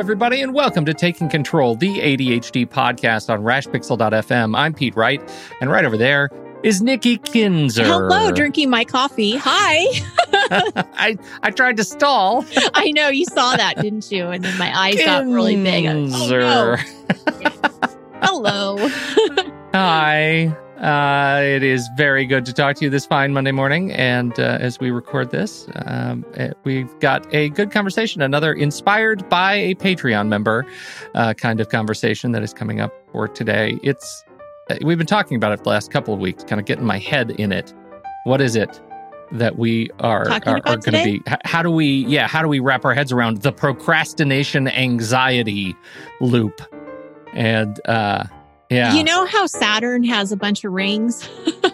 Everybody, and welcome to Taking Control, the ADHD podcast on rashpixel.fm. I'm Pete Wright, and right over there is Nikki Kinzer. Hello, drinking my coffee. Hi. I I tried to stall. I know you saw that, didn't you? And then my eyes got really big. Kinzer. oh, no. Hello. Hi. Uh, it is very good to talk to you this fine Monday morning. And uh, as we record this, um, eh, we've got a good conversation, another inspired by a Patreon member uh, kind of conversation that is coming up for today. It's uh, we've been talking about it the last couple of weeks, kind of getting my head in it. What is it that we are Talking are, are going to be? How do we? Yeah, how do we wrap our heads around the procrastination anxiety loop? And uh, yeah, You know how Saturn has a bunch of rings?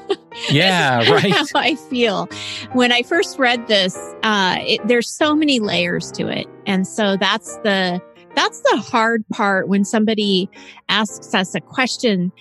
yeah, right. How I feel when I first read this. Uh, it, there's so many layers to it, and so that's the that's the hard part when somebody asks us a question.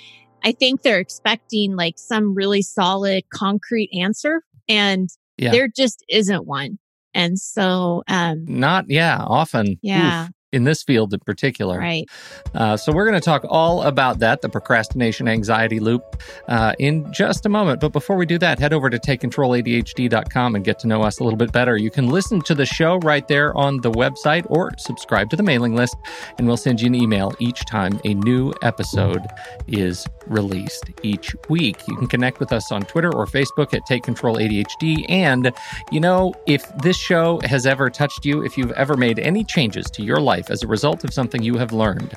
I think they're expecting like some really solid, concrete answer, and Yeah. there just isn't one. And so, um, Not, yeah, often. yeah, Oof, in this field in particular. right. Uh, so, we're going to talk all about that, the procrastination anxiety loop, uh, in just a moment. But before we do that, head over to takecontroladhd.com and get to know us a little bit better. You can listen to the show right there on the website or subscribe to the mailing list, and we'll send you an email each time a new episode is released each week. You can connect with us on Twitter or Facebook at Take Control ADHD. And, you know, if this show has ever touched you, if you've ever made any changes to your life as a result of something you have learned,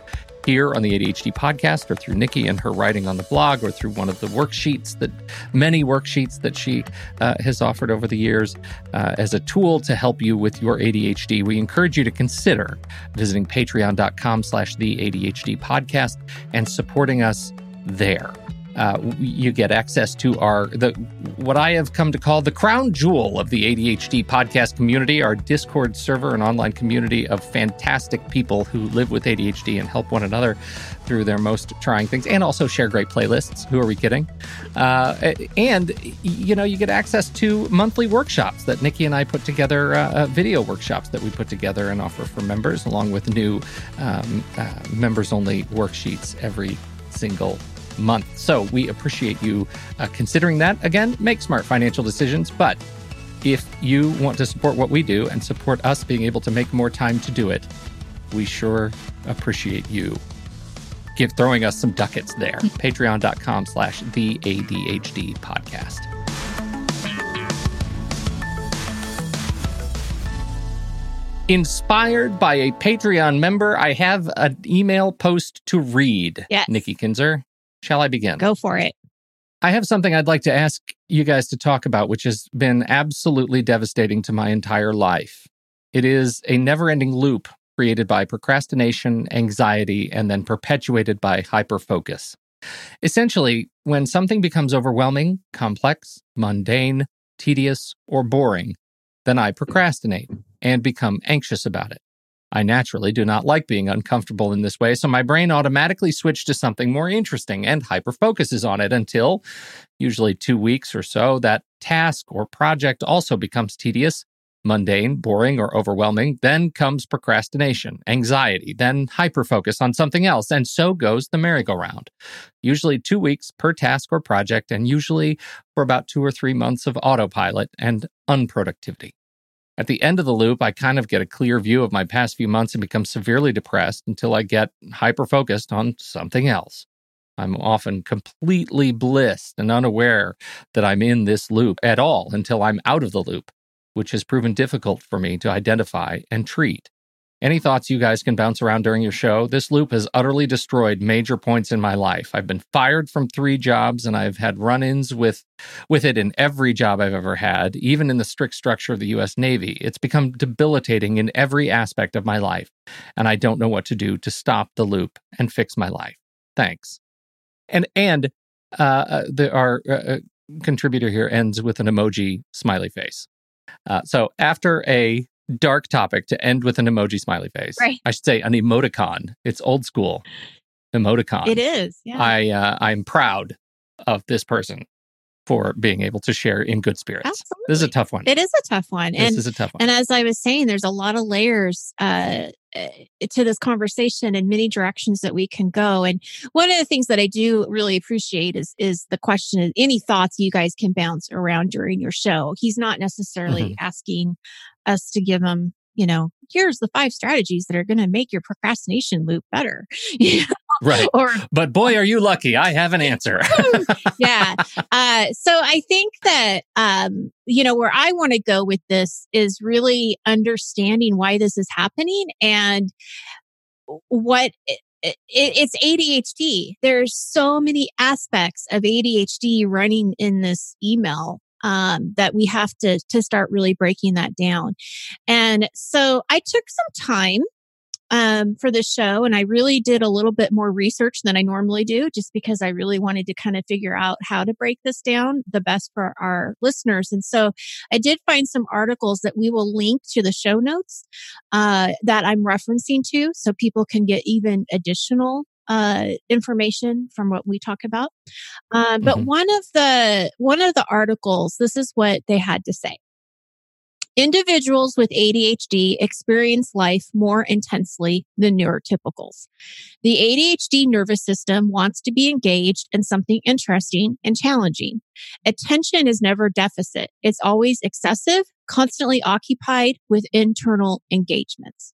here on the ADHD podcast or through Nikki and her writing on the blog or through one of the worksheets that many worksheets that she uh, has offered over the years uh, as a tool to help you with your ADHD. We encourage you to consider visiting patreon.com slash the ADHD podcast and supporting us there. Uh, you get access to our the what I have come to call the crown jewel of the ADHD podcast community, our Discord server, an online community of fantastic people who live with ADHD and help one another through their most trying things, and also share great playlists. Who are we kidding? Uh, and you know, you get access to monthly workshops that Nikki and I put together, uh, uh, video workshops that we put together and offer for members, along with new um, uh, members-only worksheets every single month. So we appreciate you uh, considering that. Again, make smart financial decisions. But if you want to support what we do and support us being able to make more time to do it, we sure appreciate you. Give throwing us some ducats there. Patreon.com slash the ADHD podcast. Inspired by a Patreon member, I have an email post to read. Yes. Nikki Kinzer, shall I begin? Go for it. I have something I'd like to ask you guys to talk about, which has been absolutely devastating to my entire life. It is a never ending loop created by procrastination, anxiety, and then perpetuated by hyperfocus. Essentially, when something becomes overwhelming, complex, mundane, tedious, or boring, then I procrastinate and become anxious about it. I naturally do not like being uncomfortable in this way, so my brain automatically switched to something more interesting and hyper focuses on it until, usually two weeks or so, that task or project also becomes tedious mundane, boring, or overwhelming. Then comes procrastination, anxiety, then hyper focus on something else, and so goes the merry-go-round. Usually two weeks per task or project, and usually for about two or three months of autopilot and unproductivity. At the end of the loop, I kind of get a clear view of my past few months and become severely depressed until I get hyper focused on something else. I'm often completely blissed and unaware that I'm in this loop at all until I'm out of the loop, which has proven difficult for me to identify and treat. Any thoughts you guys can bounce around during your show? This loop has utterly destroyed major points in my life. I've been fired from 3 jobs and I've had run-ins with with it in every job I've ever had, even in the strict structure of the US Navy. It's become debilitating in every aspect of my life, and I don't know what to do to stop the loop and fix my life. Thanks. And and uh, uh the, our uh, uh, contributor here ends with an emoji smiley face. Uh, so after a dark topic to end with an emoji smiley face. Right. I should say an emoticon. It's old school emoticon. It is. Yeah. I uh, I'm proud of this person for being able to share in good spirits. Absolutely. This is a tough one. It is a tough one. This and is a tough one. and as I was saying, there's a lot of layers uh, uh, to this conversation and many directions that we can go. And one of the things that I do really appreciate is is the question of any thoughts you guys can bounce around during your show. He's not necessarily Mhm. asking us to give him, you know, here's the five strategies that are going to make your procrastination loop better. right. or But boy, are you lucky. I have an answer. yeah. Uh, so I think that, um, you know, where I want to go with this is really understanding why this is happening and what it, it, it's ADHD. There's so many aspects of ADHD running in this email um, that we have to to start really breaking that down. And so I took some time um, for the show. And I really did a little bit more research than I normally do, just because I really wanted to kind of figure out how to break this down the best for our listeners. And so I did find some articles that we will link to the show notes uh, that I'm referencing to so people can get even additional uh, information from what we talk about. Uh, but Mhm. one of the one of the articles, this is what they had to say. Individuals with ADHD experience life more intensely than neurotypicals. The ADHD nervous system wants to be engaged in something interesting and challenging. Attention is never deficit. It's always excessive, constantly occupied with internal engagements.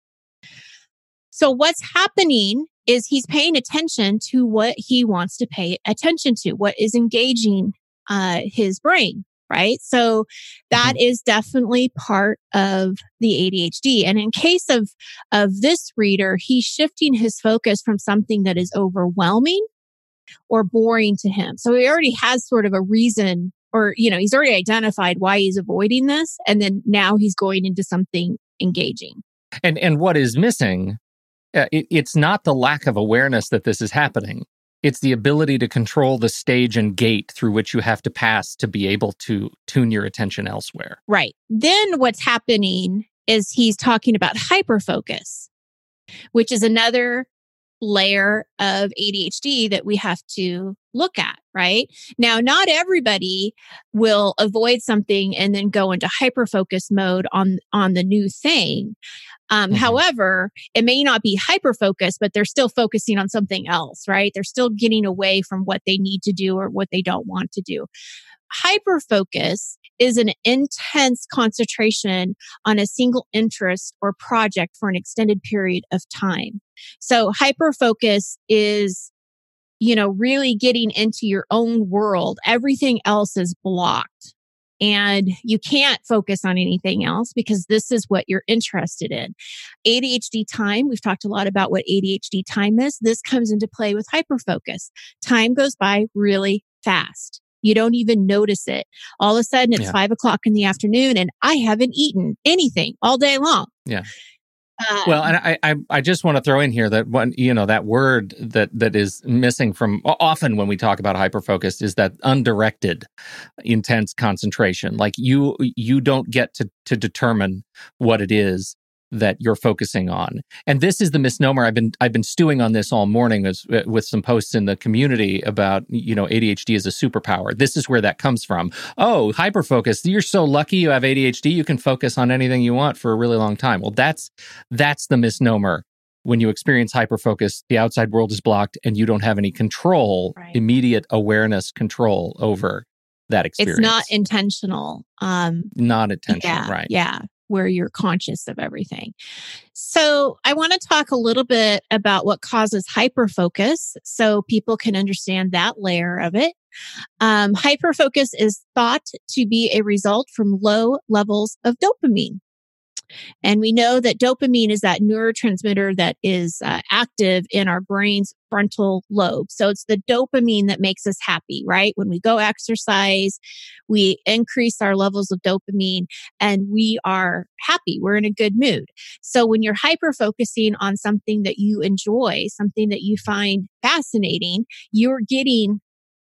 So what's happening is he's paying attention to what he wants to pay attention to, what is engaging uh, his brain, right? So that is definitely part of the ADHD. And in case of of this reader, he's shifting his focus from something that is overwhelming or boring to him. So he already has sort of a reason or you know, he's already identified why he's avoiding this and then now he's going into something engaging. and and what is missing it, it's not the lack of awareness that this is happening. It's the ability to control the stage and gate through which you have to pass to be able to tune your attention elsewhere. Right. Then what's happening is he's talking about hyperfocus, which is another layer of ADHD that we have to look at, right? Now, not everybody will avoid something and then go into hyperfocus mode on on the new thing. Um, Mhm. However, it may not be hyper hyperfocus, but they're still focusing on something else, right? They're still getting away from what they need to do or what they don't want to do. Hyperfocus is an intense concentration on a single interest or project for an extended period of time. So hyperfocus is, you know, really getting into your own world. Everything else is blocked and you can't focus on anything else because this is what you're interested in. ADHD time, we've talked a lot about what ADHD time is. This comes into play with hyperfocus. Time goes by really fast. You don't even notice it. All of a sudden it's Yeah. five o'clock in the afternoon and I haven't eaten anything all day long. Yeah. Uh, Well, and I, I, I just want to throw in here that one, you know, that word that that is missing from often when we talk about hyperfocused is that undirected, intense concentration. Like you, you don't get to to determine what it is that you're focusing on. And this is the misnomer. I've been I've been stewing on this all morning as, uh, with some posts in the community about you know ADHD is a superpower. This is where that comes from. Oh, hyperfocus. You're so lucky you have ADHD. You can focus on anything you want for a really long time. Well, that's that's the misnomer. When you experience hyperfocus, the outside world is blocked and you don't have any control, right. immediate awareness control over that experience. It's not intentional. Um, not intentional, yeah, right? Yeah where you're conscious of everything. So, I want to talk a little bit about what causes hyperfocus so people can understand that layer of it. Um, hyperfocus is thought to be a result from low levels of dopamine. And we know that dopamine is that neurotransmitter that is uh, active in our brain's frontal lobe. So it's the dopamine that makes us happy, right? When we go exercise, we increase our levels of dopamine and we are happy. We're in a good mood. So when you're hyper focusing on something that you enjoy, something that you find fascinating, you're getting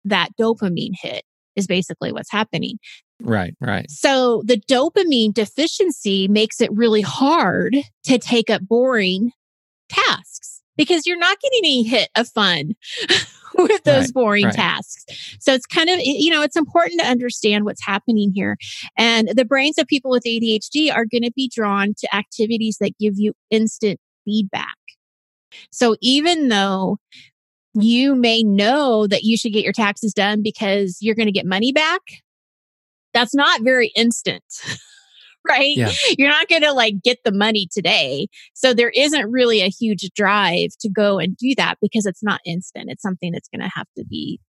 that dopamine hit is basically what's happening. Right, right. So the dopamine deficiency makes it really hard to take up boring tasks because you're not getting any hit of fun with those right, boring right. tasks. So it's kind of, you know, it's important to understand what's happening here. And the brains of people with ADHD are going to be drawn to activities that give you instant feedback. So even though you may know that you should get your taxes done because you're going to get money back, that's not very instant. right? Yeah. You're not going to like get the money today. So there isn't really a huge drive to go and do that because it's not instant. It's something that's going to have to be,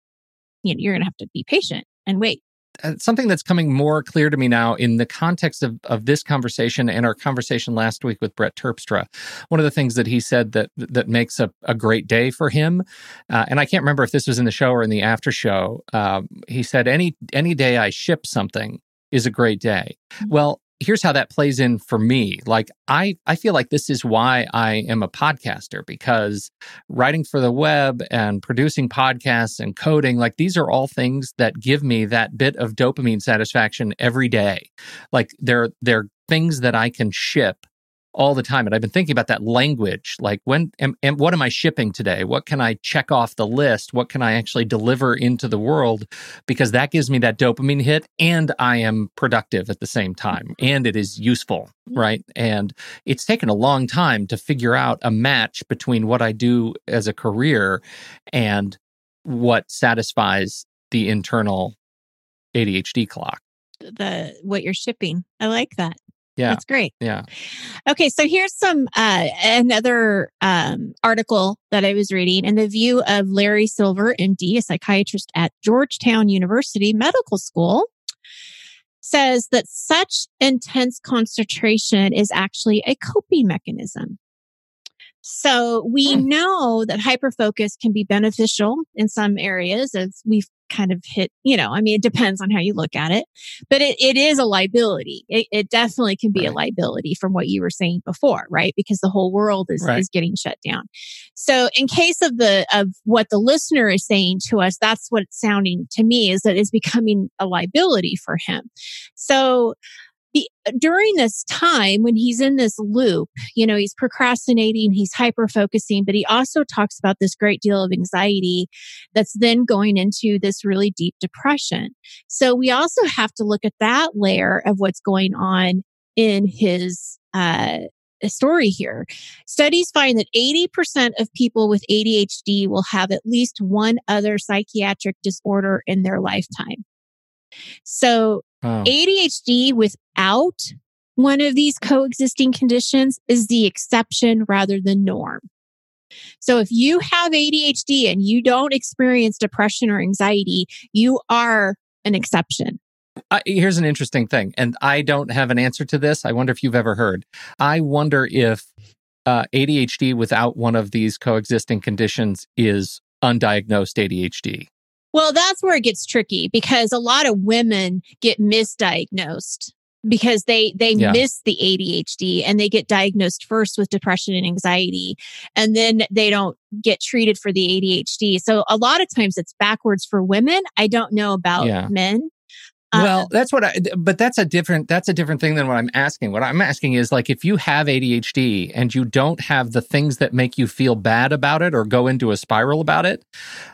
you know, you're going to have to be patient and wait. Uh, something that's coming more clear to me now in the context of, of this conversation and our conversation last week with Brett Terpstra. One of the things that he said that that makes a, a great day for him, uh, and I can't remember if this was in the show or in the after show. Um, he said, "Any any day I ship something is a great day." Mm-hmm. Well, here's how that plays in for me. Like I I feel like this is why I am a podcaster because writing for the web and producing podcasts and coding like these are all things that give me that bit of dopamine satisfaction every day. Like they're they're things that I can ship all the time. And I've been thinking about that language. Like when and, and what am I shipping today? What can I check off the list? What can I actually deliver into the world? Because that gives me that dopamine hit and I am productive at the same time and it is useful. Right. And it's taken a long time to figure out a match between what I do as a career and what satisfies the internal ADHD clock. The what you're shipping. I like that. Yeah. That's great. Yeah. Okay. So here's some, uh, another, um, article that I was reading and the view of Larry Silver, MD, a psychiatrist at Georgetown University Medical School says that such intense concentration is actually a coping mechanism. So we hmm. know that hyperfocus can be beneficial in some areas as we've kind of hit, you know, I mean, it depends on how you look at it, but it, it is a liability. It, it definitely can be right. a liability from what you were saying before, right? Because the whole world is, right. is getting shut down. So in case of the, of what the listener is saying to us, that's what it's sounding to me is that it's becoming a liability for him. So, the, during this time when he's in this loop, you know, he's procrastinating, he's hyper focusing, but he also talks about this great deal of anxiety that's then going into this really deep depression. So we also have to look at that layer of what's going on in his, uh, story here. Studies find that 80% of people with ADHD will have at least one other psychiatric disorder in their lifetime. So wow. ADHD without one of these coexisting conditions is the exception rather than norm. So if you have ADHD and you don't experience depression or anxiety, you are an exception. Uh, here's an interesting thing, and I don't have an answer to this. I wonder if you've ever heard. I wonder if uh, ADHD without one of these coexisting conditions is undiagnosed ADHD. Well, that's where it gets tricky because a lot of women get misdiagnosed because they they yeah. miss the ADHD and they get diagnosed first with depression and anxiety and then they don't get treated for the ADHD. So a lot of times it's backwards for women. I don't know about yeah. men. Uh, well, that's what I, but that's a different, that's a different thing than what I'm asking. What I'm asking is like, if you have ADHD and you don't have the things that make you feel bad about it or go into a spiral about it,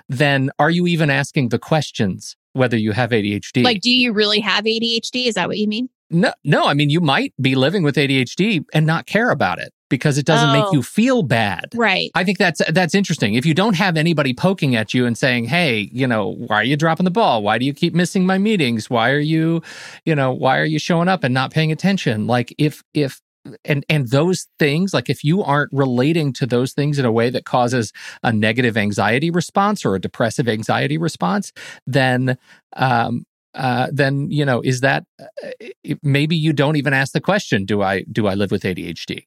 then are you even asking the questions whether you have ADHD? Like, do you really have ADHD? Is that what you mean? No, no. I mean, you might be living with ADHD and not care about it because it doesn't oh, make you feel bad. Right. I think that's that's interesting. If you don't have anybody poking at you and saying, "Hey, you know, why are you dropping the ball? Why do you keep missing my meetings? Why are you, you know, why are you showing up and not paying attention?" Like if if and and those things like if you aren't relating to those things in a way that causes a negative anxiety response or a depressive anxiety response then um uh, then you know is that uh, maybe you don't even ask the question do i do i live with adhd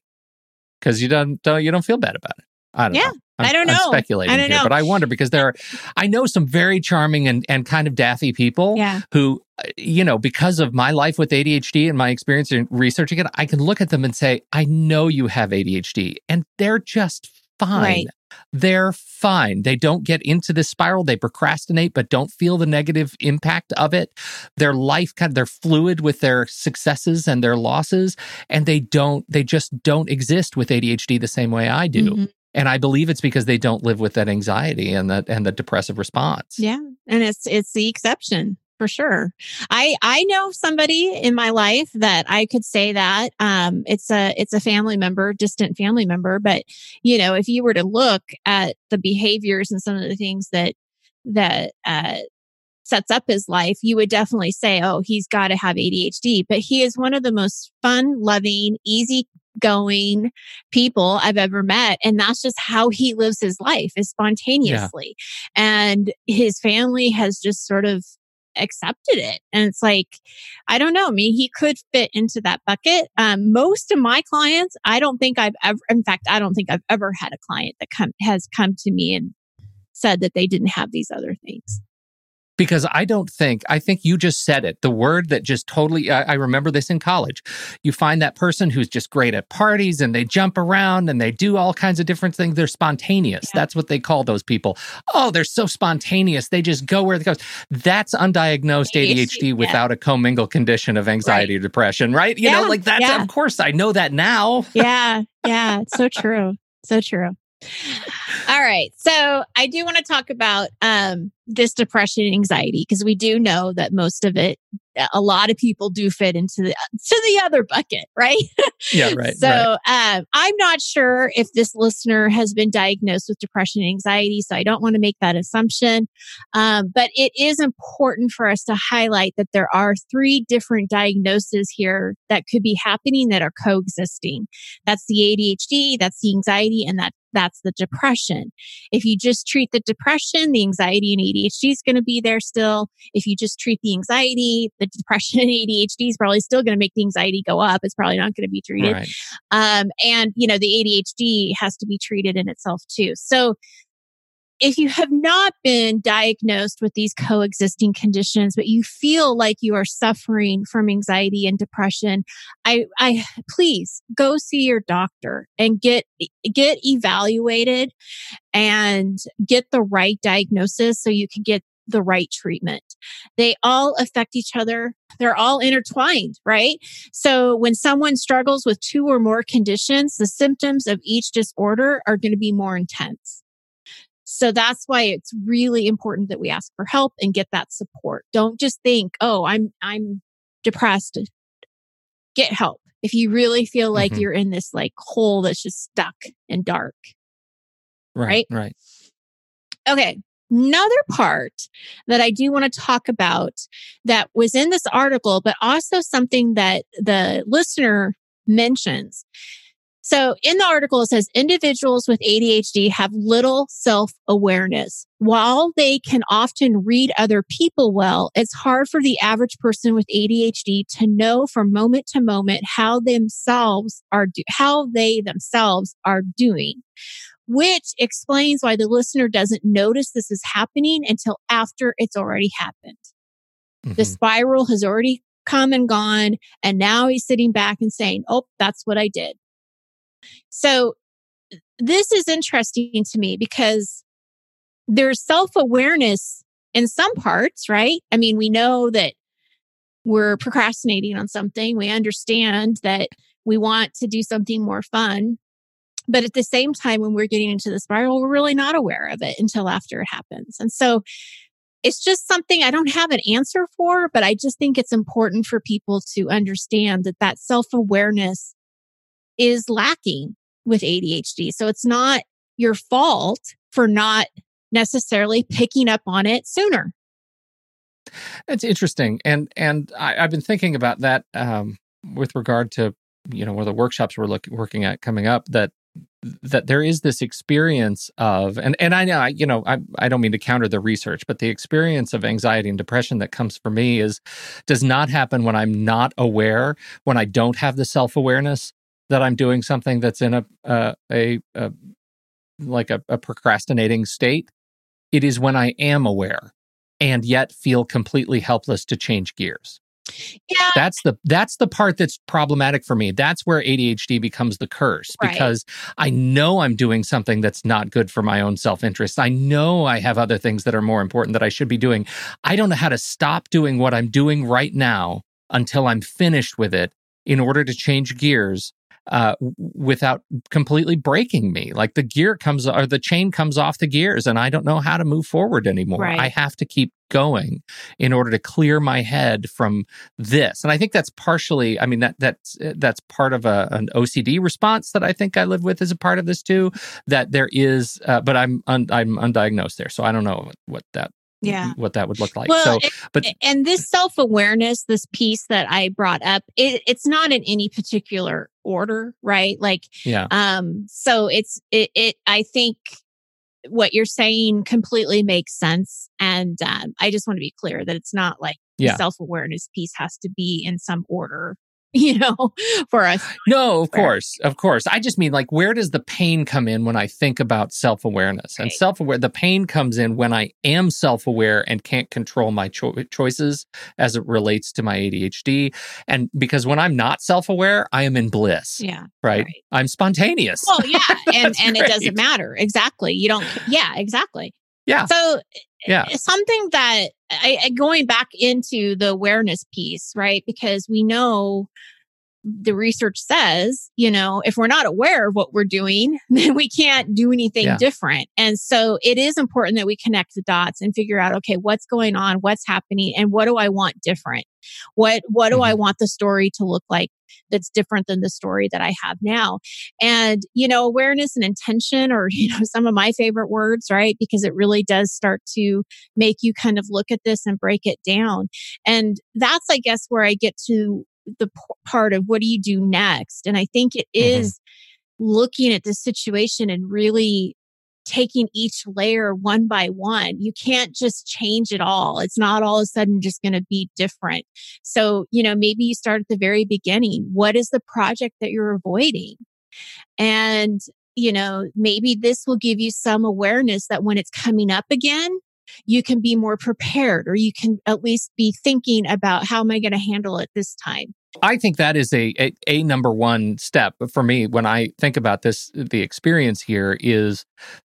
because you don't, don't you don't feel bad about it. I don't yeah, know. I'm, I don't know. I'm speculating I don't here, know. but I wonder because there are, I know some very charming and, and kind of daffy people yeah. who, you know, because of my life with ADHD and my experience in researching it, I can look at them and say, I know you have ADHD and they're just fine. Right. They're fine. They don't get into this spiral. They procrastinate, but don't feel the negative impact of it. Their life kind of, they're fluid with their successes and their losses. And they don't, they just don't exist with ADHD the same way I do. Mm-hmm. And I believe it's because they don't live with that anxiety and that and the depressive response. Yeah. And it's it's the exception for sure. I I know somebody in my life that I could say that um, it's a it's a family member, distant family member, but you know, if you were to look at the behaviors and some of the things that that uh, sets up his life, you would definitely say, "Oh, he's got to have ADHD." But he is one of the most fun-loving, easy going people I've ever met. And that's just how he lives his life is spontaneously. Yeah. And his family has just sort of accepted it. And it's like, I don't know. I mean, he could fit into that bucket. Um, most of my clients, I don't think I've ever, in fact, I don't think I've ever had a client that come, has come to me and said that they didn't have these other things because I don't think, I think you just said it. The word that just totally, I, I, remember this in college. You find that person who's just great at parties and they jump around and they do all kinds of different things. They're spontaneous. Yeah. That's what they call those people. Oh, they're so spontaneous. They just go where it goes. That's undiagnosed ADHD yeah. without a commingled condition of anxiety right. or depression, right? You yeah. know, like that's, of course, I know that now. Yeah. Yeah. It's so true. So true. All right. So I do want to talk about um, this depression and anxiety because we do know that most of it, a lot of people do fit into the to the other bucket, right? Yeah, right. so right. Um, I'm not sure if this listener has been diagnosed with depression and anxiety, so I don't want to make that assumption. Um, but it is important for us to highlight that there are three different diagnoses here that could be happening that are coexisting. That's the ADHD, that's the anxiety, and that that's the depression. If you just treat the depression, the anxiety and ADHD is going to be there still. If you just treat the anxiety, the depression and ADHD is probably still going to make the anxiety go up. It's probably not going to be treated. Right. Um, and, you know, the ADHD has to be treated in itself too. So if you have not been diagnosed with these coexisting conditions, but you feel like you are suffering from anxiety and depression, I, I please go see your doctor and get, get evaluated and get the right diagnosis so you can get the right treatment. They all affect each other. They're all intertwined, right? So when someone struggles with two or more conditions, the symptoms of each disorder are going to be more intense. So that's why it's really important that we ask for help and get that support. Don't just think, "Oh, I'm I'm depressed." Get help. If you really feel like mm-hmm. you're in this like hole that's just stuck and dark. Right. Right. Okay. Another part that I do want to talk about that was in this article, but also something that the listener mentions so in the article, it says individuals with ADHD have little self awareness. While they can often read other people well, it's hard for the average person with ADHD to know from moment to moment how themselves are, do- how they themselves are doing, which explains why the listener doesn't notice this is happening until after it's already happened. Mm-hmm. The spiral has already come and gone. And now he's sitting back and saying, Oh, that's what I did. So this is interesting to me because there's self awareness in some parts, right? I mean, we know that we're procrastinating on something. We understand that we want to do something more fun. But at the same time, when we're getting into the spiral, we're really not aware of it until after it happens. And so it's just something I don't have an answer for, but I just think it's important for people to understand that that self awareness is lacking with ADHD. So it's not your fault for not necessarily picking up on it sooner. It's interesting, and and I, have been thinking about that um, with regard to you know one of the workshops we're look, working at coming up that that there is this experience of and and I know you know I I don't mean to counter the research but the experience of anxiety and depression that comes for me is does not happen when I'm not aware when I don't have the self-awareness that I'm doing something that's in a uh, a, a like a, a procrastinating state it is when I am aware and yet feel completely helpless to change gears yeah. That's the that's the part that's problematic for me. That's where ADHD becomes the curse right. because I know I'm doing something that's not good for my own self-interest. I know I have other things that are more important that I should be doing. I don't know how to stop doing what I'm doing right now until I'm finished with it in order to change gears uh, without completely breaking me. Like the gear comes or the chain comes off the gears and I don't know how to move forward anymore. Right. I have to keep going in order to clear my head from this. And I think that's partially, I mean, that that's that's part of a, an OCD response that I think I live with as a part of this too. That there is, uh, but I'm un, I'm undiagnosed there, so I don't know what that yeah. What that would look like. Well, so but and this self-awareness this piece that i brought up it, it's not in any particular order right? Like yeah. um so it's it, it i think what you're saying completely makes sense and um, i just want to be clear that it's not like yeah. the self-awareness piece has to be in some order you know, for us. No, of course, of course. I just mean like, where does the pain come in when I think about self awareness? Right. And self aware, the pain comes in when I am self aware and can't control my cho- choices as it relates to my ADHD. And because when I'm not self aware, I am in bliss. Yeah. Right? right. I'm spontaneous. Well, yeah. And, and it doesn't matter. Exactly. You don't, yeah, exactly. Yeah. So, yeah. Something that I, going back into the awareness piece, right? Because we know the research says, you know, if we're not aware of what we're doing, then we can't do anything yeah. different. And so it is important that we connect the dots and figure out, okay, what's going on? What's happening? And what do I want different? What, what do mm-hmm. I want the story to look like that's different than the story that I have now? And, you know, awareness and intention are, you know, some of my favorite words, right? Because it really does start to make you kind of look at this and break it down. And that's, I guess, where I get to the p- part of what do you do next? And I think it mm-hmm. mm-hmm. looking at the situation and really taking each layer one by one. You can't just change it all. It's not all of a sudden just going to be different. So, you know, maybe you start at the very beginning. What is the project that you're avoiding? And, you know, maybe this will give you some awareness that when it's coming up again, you can be more prepared or you can at least be thinking about how am I going to handle it this time. I think that is a, a, a number one step for me when I think about this. The experience here is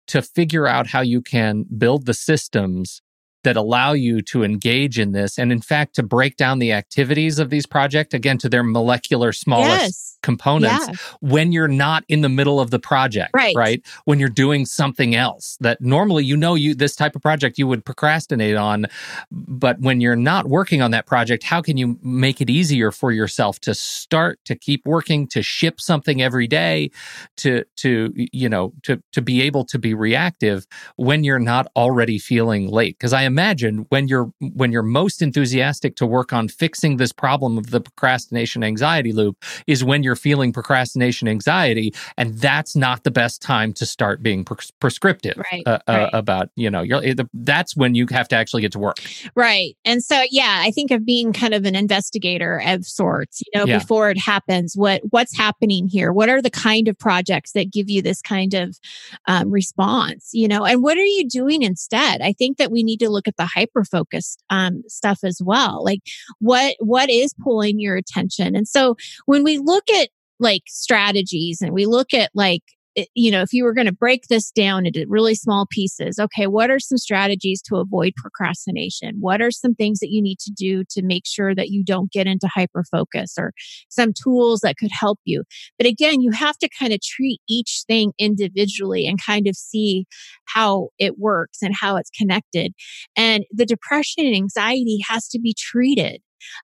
to figure out how you can build the systems that allow you to engage in this and in fact to break down the activities of these projects again to their molecular smallest yes. components yeah. when you're not in the middle of the project right. right when you're doing something else that normally you know you this type of project you would procrastinate on but when you're not working on that project how can you make it easier for yourself to start to keep working to ship something every day to to you know to to be able to be reactive when you're not already feeling late because i imagine when you're when you're most enthusiastic to work on fixing this problem of the procrastination anxiety loop is when you're feeling procrastination anxiety and that's not the best time to start being pre- prescriptive right, uh, right. Uh, about you know that's when you have to actually get to work right and so yeah i think of being kind of an investigator of sorts you know yeah. before it happens what what's happening here what are the kind of projects that give you this kind of um, response you know and what are you doing instead i think that we need to look look at the hyper focused um, stuff as well. Like what what is pulling your attention? And so when we look at like strategies and we look at like you know, if you were going to break this down into really small pieces, okay, what are some strategies to avoid procrastination? What are some things that you need to do to make sure that you don't get into hyper focus or some tools that could help you? But again, you have to kind of treat each thing individually and kind of see how it works and how it's connected. And the depression and anxiety has to be treated.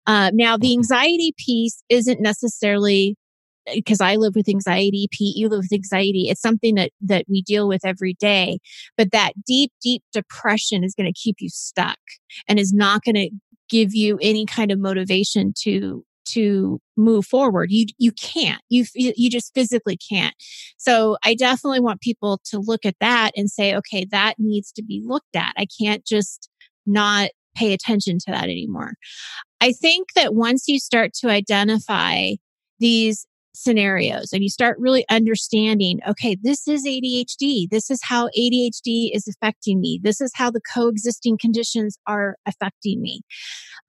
Uh, now, the mm-hmm. anxiety piece isn't necessarily because I live with anxiety, Pete, you live with anxiety. It's something that that we deal with every day. But that deep, deep depression is going to keep you stuck and is not going to give you any kind of motivation to to move forward. You you can't. You you just physically can't. So I definitely want people to look at that and say, okay, that needs to be looked at. I can't just not pay attention to that anymore. I think that once you start to identify these scenarios and you start really understanding, okay, this is ADHD. This is how ADHD is affecting me. This is how the coexisting conditions are affecting me.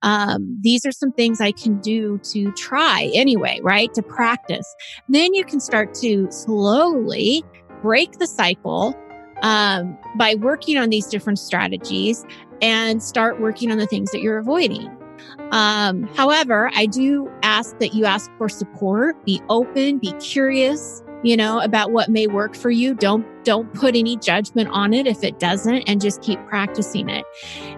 Um, these are some things I can do to try anyway, right? To practice. Then you can start to slowly break the cycle um, by working on these different strategies and start working on the things that you're avoiding. Um, however, I do ask that you ask for support, be open, be curious, you know, about what may work for you. Don't, don't put any judgment on it if it doesn't and just keep practicing it.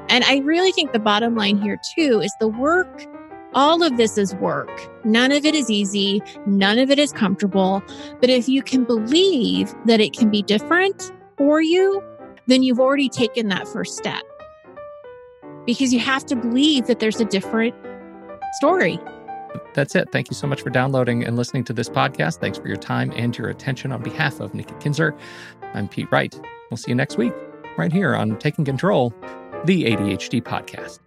And I really think the bottom line here too is the work all of this is work. None of it is easy. None of it is comfortable. But if you can believe that it can be different for you, then you've already taken that first step because you have to believe that there's a different story. That's it. Thank you so much for downloading and listening to this podcast. Thanks for your time and your attention. On behalf of Nikki Kinzer, I'm Pete Wright. We'll see you next week right here on Taking Control, the ADHD podcast.